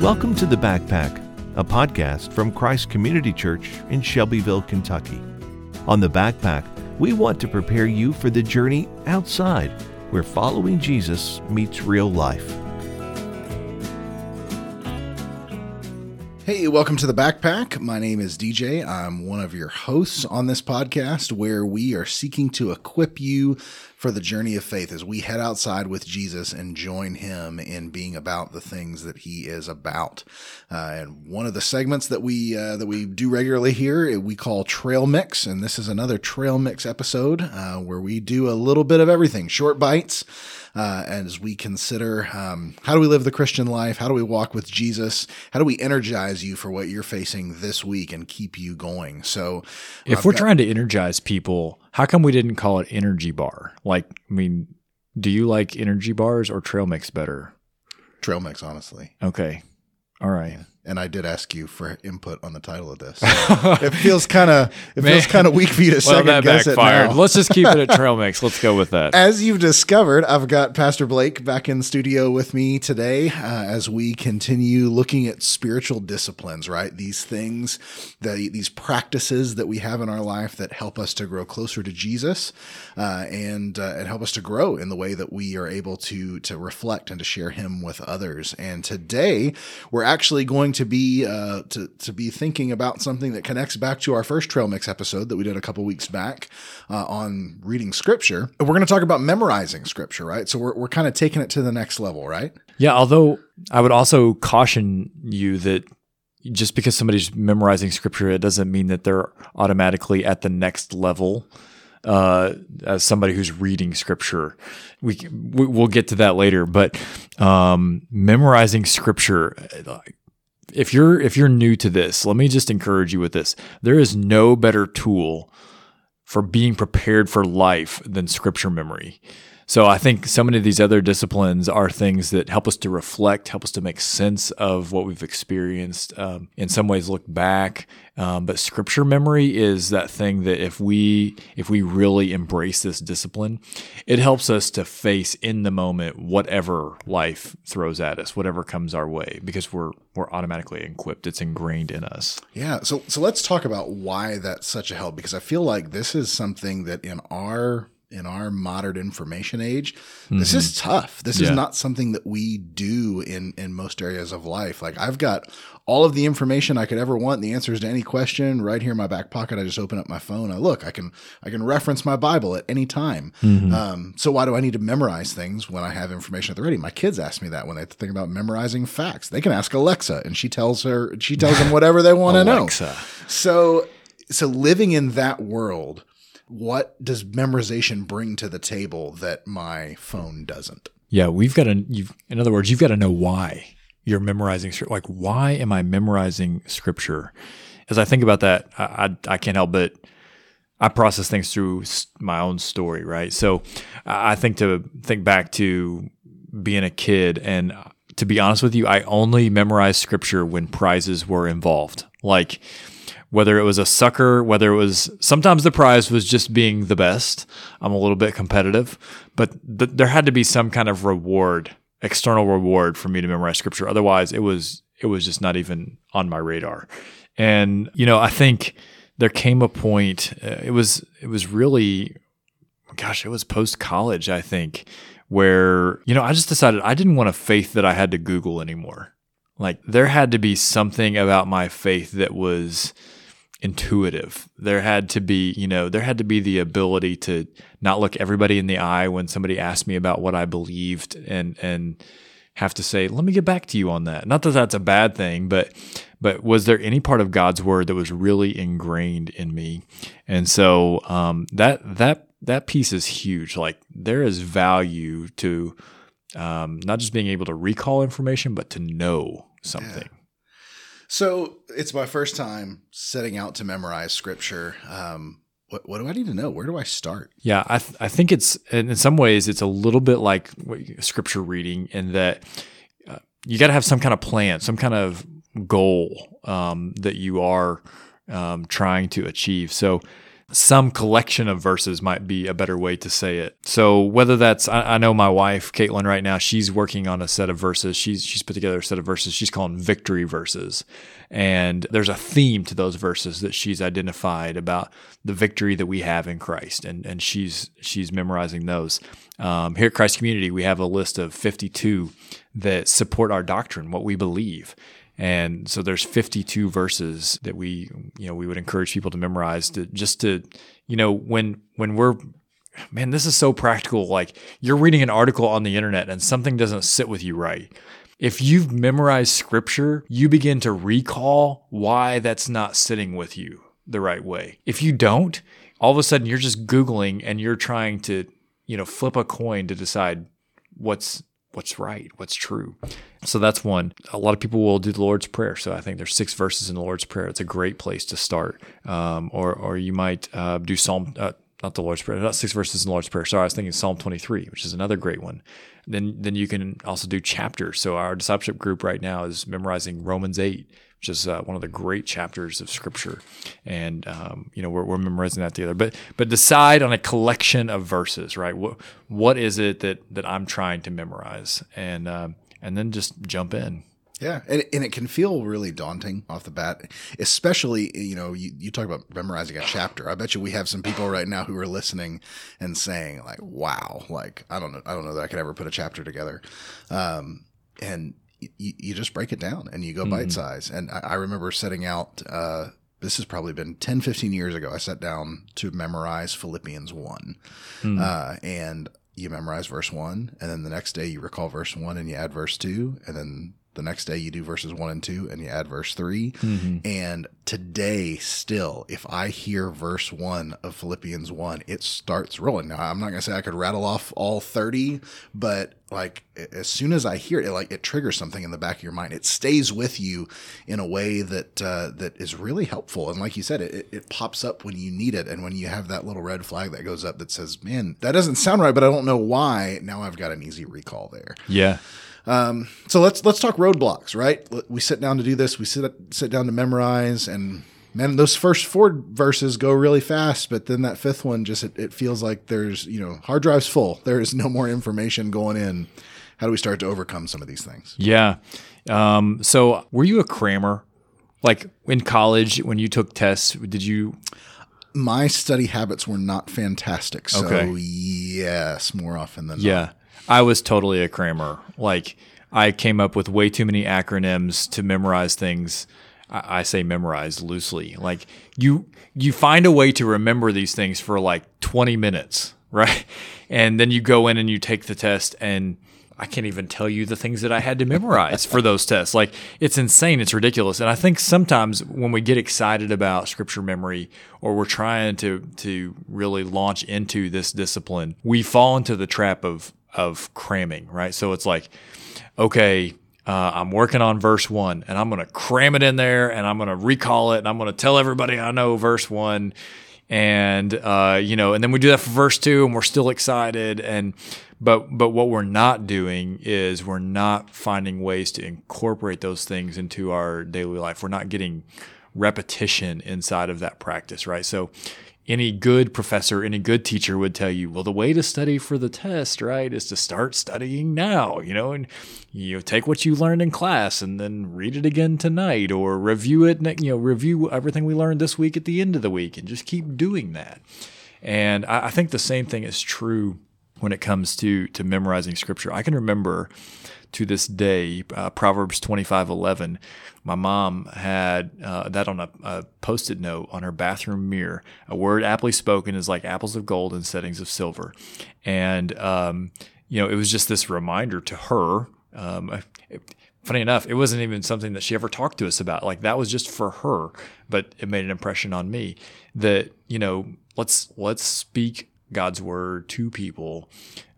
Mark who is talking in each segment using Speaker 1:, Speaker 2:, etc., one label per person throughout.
Speaker 1: Welcome to The Backpack, a podcast from Christ Community Church in Shelbyville, Kentucky. On The Backpack, we want to prepare you for the journey outside where following Jesus meets real life.
Speaker 2: Hey, welcome to the Backpack. My name is DJ. I'm one of your hosts on this podcast where we are seeking to equip you for the journey of faith as we head outside with Jesus and join him in being about the things that he is about. Uh, and one of the segments that we uh, that we do regularly here we call Trail Mix, and this is another Trail Mix episode uh, where we do a little bit of everything, short bites. Uh, as we consider um, how do we live the Christian life? How do we walk with Jesus? How do we energize you for what you're facing this week and keep you going? So,
Speaker 3: if
Speaker 2: I've
Speaker 3: we're
Speaker 2: got-
Speaker 3: trying to energize people, how come we didn't call it energy bar? Like, I mean, do you like energy bars or trail mix better?
Speaker 2: Trail Mix, honestly.
Speaker 3: Okay. All right.
Speaker 2: And I did ask you for input on the title of this. it feels kind of it feels kind of weak for you to
Speaker 3: Well,
Speaker 2: second
Speaker 3: that
Speaker 2: guess it
Speaker 3: backfired.
Speaker 2: now.
Speaker 3: Let's just keep it at trail mix. Let's go with that.
Speaker 2: As you've discovered, I've got Pastor Blake back in the studio with me today uh, as we continue looking at spiritual disciplines, right? These things, the, these practices that we have in our life that help us to grow closer to Jesus uh, and uh, and help us to grow in the way that we are able to to reflect and to share Him with others. And today, we're actually going to be uh, to to be thinking about something that connects back to our first Trail Mix episode that we did a couple weeks back uh, on reading Scripture. We're going to talk about memorizing Scripture, right? So we're we're kind of taking it to the next level, right?
Speaker 3: Yeah. Although I would also caution you that just because somebody's memorizing scripture, it doesn't mean that they're automatically at the next level uh, as somebody who's reading scripture. We, we we'll get to that later, but um, memorizing scripture. If you're if you're new to this, let me just encourage you with this. There is no better tool for being prepared for life than scripture memory. So I think so many of these other disciplines are things that help us to reflect, help us to make sense of what we've experienced. Um, in some ways, look back. Um, but scripture memory is that thing that if we if we really embrace this discipline, it helps us to face in the moment whatever life throws at us, whatever comes our way, because we're we're automatically equipped. It's ingrained in us.
Speaker 2: Yeah. So so let's talk about why that's such a help because I feel like this is something that in our in our modern information age, this is tough. This is not something that we do in in most areas of life. Like I've got all of the information I could ever want, the answers to any question right here in my back pocket. I just open up my phone. I look. I can I can reference my Bible at any time. Um, so why do I need to memorize things when I have information at the ready? My kids ask me that when they think about memorizing facts. They can ask Alexa, and she tells her she tells them whatever they want to know. So, so living in that world, what does memorization bring to the table that my phone doesn't?
Speaker 3: Yeah, we've got to. You've, in other words, you've got to know why you're memorizing. scrip- Like, why am I memorizing scripture? As I think about that, I, I, I can't help but I process things through my own story, right? So, I think to think back to being a kid, and to be honest with you, I only memorized scripture when prizes were involved. Like, whether it was a sucker, whether it was sometimes the prize was just being the best. I'm a little bit competitive, but th- there had to be some kind of reward, external reward for me to memorize scripture. Otherwise, it was it was just not even on my radar. And you know, I think there came a point. Uh, it was it was really, gosh, it was post college. I think where you know I just decided I didn't want a faith that I had to Google anymore. Like there had to be something about my faith that was intuitive. There had to be, you know, there had to be the ability to not look everybody in the eye when somebody asked me about what I believed and and have to say, "Let me get back to you on that." Not that that's a bad thing, but but was there any part of God's word that was really ingrained in me? And so um, that that that piece is huge. Like there is value to um, not just being able to recall information, but to know something.
Speaker 2: So it's my first time setting out to memorize scripture. Um, what, what do I need to know? Where do I start?
Speaker 3: Yeah, I th- I think it's in some ways it's a little bit like scripture reading in that uh, you got to have some kind of plan, some kind of goal um, that you are um, trying to achieve. So some collection of verses might be a better way to say it. So whether that's, I, I, know my wife Caitlin right now, she's working on a set of verses. She's she's put together a set of verses. She's calling victory verses, and there's a theme to those verses that she's identified about the victory that we have in Christ, and and she's she's memorizing those. Um, here at Christ Community, we have a list of 52 that support our doctrine, what we believe. And so there's 52 verses that we, you know, we would encourage people to memorize to just to, you know, when when we're man, this is so practical. Like you're reading an article on the internet and something doesn't sit with you right. If you've memorized scripture, you begin to recall why that's not sitting with you the right way. If you don't, all of a sudden you're just Googling and you're trying to, you know, flip a coin to decide what's what's right, what's true. So that's one. A lot of people will do the Lord's Prayer. So I think there's six verses in the Lord's Prayer. It's a great place to start. Um, or or you might uh, do Psalm. Uh, not the Lord's Prayer, not six verses in the Lord's Prayer. Sorry, I was thinking Psalm 23, which is another great one. Then then you can also do chapters. So our discipleship group right now is memorizing Romans 8, which is uh, one of the great chapters of Scripture, and um, you know we're, we're, memorizing that together. But but decide on a collection of verses, right? What what is it that that I'm trying to memorize, and um, and then just jump in.
Speaker 2: Yeah, and, and it can feel really daunting off the bat, especially you know you, you talk about memorizing a chapter. I bet you we have some people right now who are listening and saying like, "Wow, like I don't know, I don't know that I could ever put a chapter together," um, and you, you just break it down and you go mm-hmm. bite size. And I, I, remember setting out, uh, this has probably been 10, 15 years ago. I sat down to memorize Philippians 1. Mm. Uh, and you memorize verse 1. And then the next day you recall verse 1 and you add verse 2. And then the next day you do verses one and two and you add verse 3 mm-hmm. And today, still, if I hear verse one of Philippians one, it starts rolling. Now, I'm not going to say I could rattle off all 30, but like as soon as I hear it, it, like it triggers something in the back of your mind. It stays with you in a way that uh, that is really helpful. And like you said, it, it pops up when you need it, and when you have that little red flag that goes up that says, "Man, that doesn't sound right," but I don't know why. Now I've got an easy recall there.
Speaker 3: Yeah.
Speaker 2: Um, so let's let's talk roadblocks, right? We sit down to do this. We sit sit down to memorize, and man, those first four verses go really fast, but then that fifth one just it, it feels like there's you know hard drive's full. There is no more information going in. How do we start to overcome some of these things?
Speaker 3: Yeah. Um, so were you a crammer? Like in college when you took tests, did you?
Speaker 2: My study habits were not fantastic. So okay. yes, more often than
Speaker 3: yeah.
Speaker 2: Not.
Speaker 3: I was totally a crammer. Like I came up with way too many acronyms to memorize things. I, I say memorize loosely. Like you you find a way to remember these things for like 20 minutes, right? And then you go in and you take the test and I can't even tell you the things that I had to memorize for those tests. Like it's insane, it's ridiculous. And I think sometimes when we get excited about scripture memory or we're trying to to really launch into this discipline, we fall into the trap of of cramming, right? So it's like, okay, uh, I'm working on verse one and I'm going to cram it in there and I'm going to recall it and I'm going to tell everybody I know verse one. And, uh, you know, and then we do that for verse two and we're still excited. And, but, but what we're not doing is we're not finding ways to incorporate those things into our daily life. We're not getting repetition inside of that practice, right? So, any good professor, any good teacher would tell you, well, the way to study for the test, right, is to start studying now, you know, and you take what you learned in class and then read it again tonight or review it, you know, review everything we learned this week at the end of the week and just keep doing that. And I, I think the same thing is true when it comes to to memorizing scripture. I can remember to this day uh, Proverbs twenty five eleven my mom had uh, that on a, a post-it note on her bathroom mirror. A word aptly spoken is like apples of gold in settings of silver, and um, you know it was just this reminder to her. Um, it, funny enough, it wasn't even something that she ever talked to us about. Like that was just for her, but it made an impression on me that you know let's let's speak God's word to people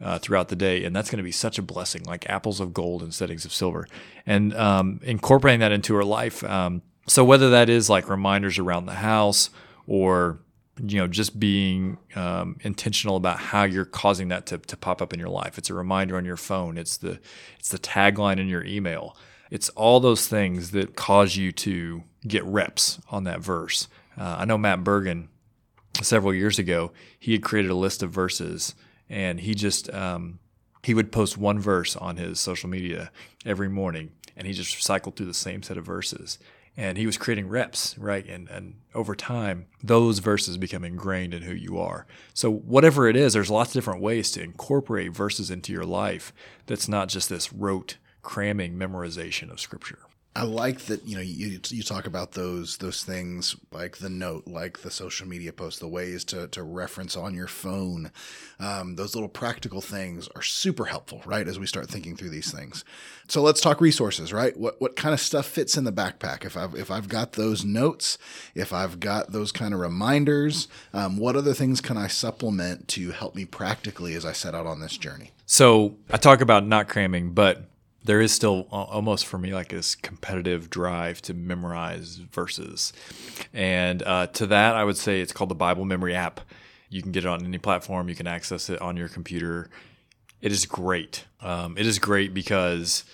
Speaker 3: uh, throughout the day, and that's going to be such a blessing, like apples of gold and settings of silver, and um, incorporating that into her life. Um, so whether that is like reminders around the house or you know just being um, intentional about how you're causing that to, to pop up in your life. It's a reminder on your phone. It's the it's the tagline in your email. It's all those things that cause you to get reps on that verse. Uh, i know matt bergen several years ago, he had created a list of verses, and he just um, he would post one verse on his social media every morning, and he just cycled through the same set of verses. And he was creating reps, right? And and over time, those verses become ingrained in who you are. So whatever it is, there's lots of different ways to incorporate verses into your life. That's not just this rote cramming memorization of scripture.
Speaker 2: I like that you know you you talk about those those things like the note, like the social media post, the ways to to reference on your phone. Um, those little practical things are super helpful, right? As we start thinking through these things. So let's talk resources, right? What what kind of stuff fits in the backpack? If I've if I've got those notes, if I've got those kind of reminders, um, what other things can I supplement to help me practically as I set out on this journey?
Speaker 3: So I talk about not cramming, but there is still almost for me like this competitive drive to memorize verses. And uh, to that, I would say it's called the Bible Memory app. You can get it on any platform, you can access it on your computer. It is great. Um, it is great because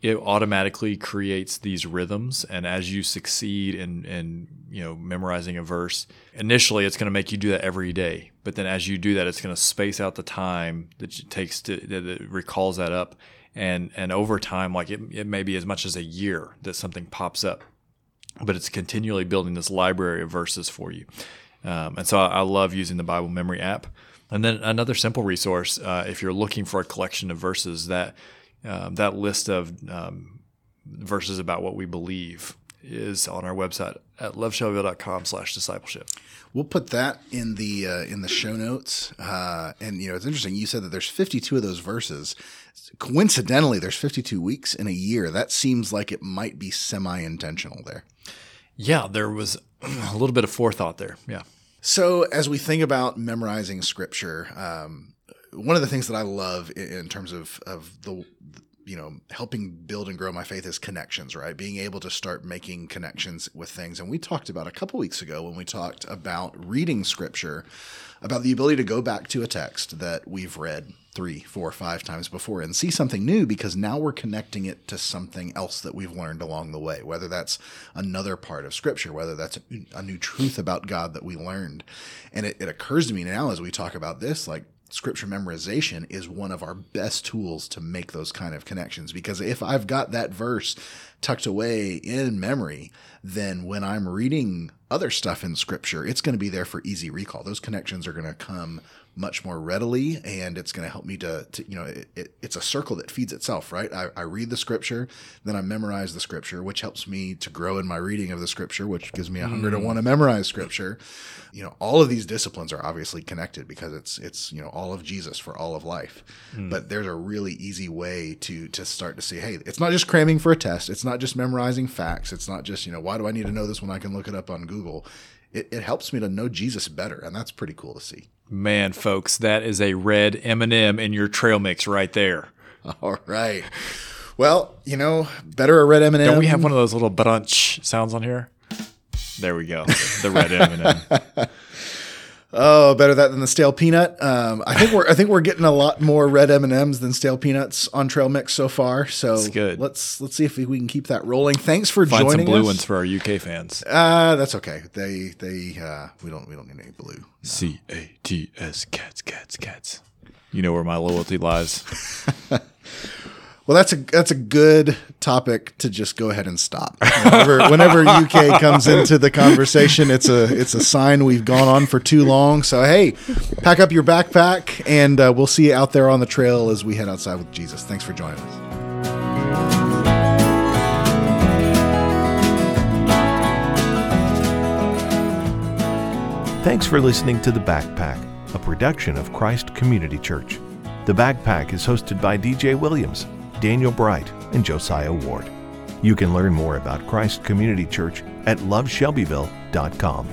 Speaker 3: it automatically creates these rhythms and as you succeed in, in you know memorizing a verse initially it's going to make you do that every day but then as you do that it's going to space out the time that it takes to that it recalls that up and and over time like it, it may be as much as a year that something pops up but it's continually building this library of verses for you um, and so I, I, love using the bible memory app and then another simple resource uh, if you're looking for a collection of verses that um, that list of um, verses about what we believe is on our website at loveshelbyville.com slash discipleship
Speaker 2: We'll put that in the uh, in the show notes. Uh, and you know, it's interesting. You said that there's 52 of those verses. Coincidentally, there's 52 weeks in a year. That seems like it might be semi-intentional there.
Speaker 3: Yeah, there was a little bit of forethought there. Yeah.
Speaker 2: So as we think about memorizing scripture, um, one of the things that I love in, in terms of of the you know helping build and grow my faith is connections right? Being able to start making connections with things. And we talked about a couple weeks ago when we talked about reading scripture about the ability to go back to a text that we've read three four five times before and see something new because now we're connecting it to something else that we've learned along the way whether that's another part of scripture whether that's a, new truth about god that we learned. And it, it occurs to me now as we talk about this like scripture memorization is one of our best tools to make those kind of connections because if I've got that verse tucked away in memory, then when I'm reading other stuff in scripture, it's going to be there for easy recall. Those connections are going to come much more readily and it's going to help me to, to you know it, it, it's a circle that feeds itself right I, I, read the scripture then i memorize the scripture which helps me to grow in my reading of the scripture which gives me a hunger mm. to want to memorize scripture you know all of these disciplines are obviously connected because it's it's you know all of jesus for all of life mm. but there's a really easy way to to start to see hey it's not just cramming for a test it's not just memorizing facts it's not just you know why do i need to know this when i can look it up on google it, it helps me to know jesus better and that's pretty cool to see
Speaker 3: Man, folks, that is a red M&M in your trail mix right there.
Speaker 2: All right. Well, you know, better a red M&M.
Speaker 3: Don't we have one of those little brunch sounds on here? There we go. The red M&M.
Speaker 2: Oh, better that than the stale peanut. Um, I think we're I think we're getting a lot more red M and M's than stale peanuts on trail mix so far. So
Speaker 3: that's good.
Speaker 2: Let's let's see if we can keep that rolling. Thanks for
Speaker 3: Find
Speaker 2: joining
Speaker 3: some blue
Speaker 2: us.
Speaker 3: ones for our UK fans.
Speaker 2: Uh that's okay. They they uh, we don't we don't need any blue.
Speaker 3: C A T S cats cats cats. You know where my loyalty lies.
Speaker 2: Well, that's a that's a good topic to just go ahead and stop. Whenever, whenever UK comes into the conversation, it's a it's a sign we've gone on for too long. So hey, pack up your backpack, and uh, we'll see you out there on the trail as we head outside with Jesus. Thanks for joining us.
Speaker 1: Thanks for listening to The Backpack, a production of Christ Community Church. The Backpack is hosted by DJ Williams Daniel Bright, and Josiah Ward. You can learn more about Christ Community Church at loveshelbyville.com.